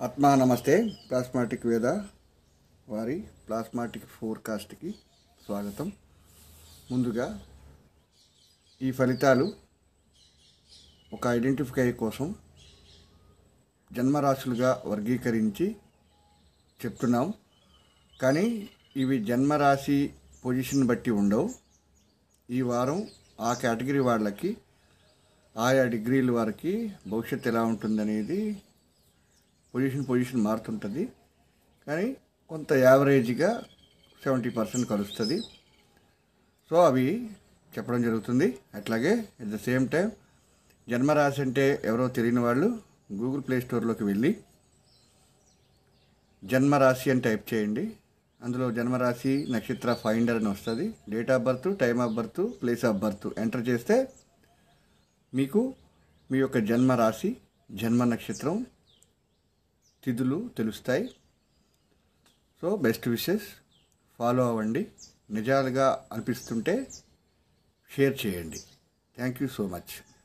ఆత్మా నమస్తే. ప్లాస్మాటిక్ వేద వారి ప్లాస్మాటిక్ ఫోర్కాస్ట్కి స్వాగతం. ముందుగా ఈ ఫలితాలు ఒక ఐడెంటిఫై కోసం జన్మరాశులుగా వర్గీకరించి చెప్తున్నాం. కానీ ఇవి జన్మరాశి పొజిషన్ బట్టి ఉండవు. ఈ వారం ఆ కేటగిరీ వాళ్ళకి ఆయా డిగ్రీల వారికి భవిష్యత్తు ఎలా ఉంటుందనేది పొజిషన్ పొజిషన్ మారుతుంటుంది. కానీ కొంత యావరేజ్గా సెవెంటీ పర్సెంట్ కలుస్తుంది. సో అవి చెప్పడం జరుగుతుంది. అట్లాగే అట్ ద సేమ్ టైం జన్మరాశి అంటే ఎవరో తెలియని వాళ్ళు గూగుల్ ప్లే స్టోర్లోకి వెళ్ళి జన్మరాశి అని టైప్ చేయండి. అందులో జన్మరాశి నక్షత్ర ఫైండర్ అని వస్తుంది. Date of birth time of birth place of birth enter చేస్తే మీకు మీ యొక్క జన్మరాశి జన్మ నక్షత్రం తిథులు తెలుస్తాయి. సో బెస్ట్ విషెస్ ఫాలో అవ్వండి. నిజాలుగా అనిపిస్తుంటే షేర్ చేయండి. Thank you so much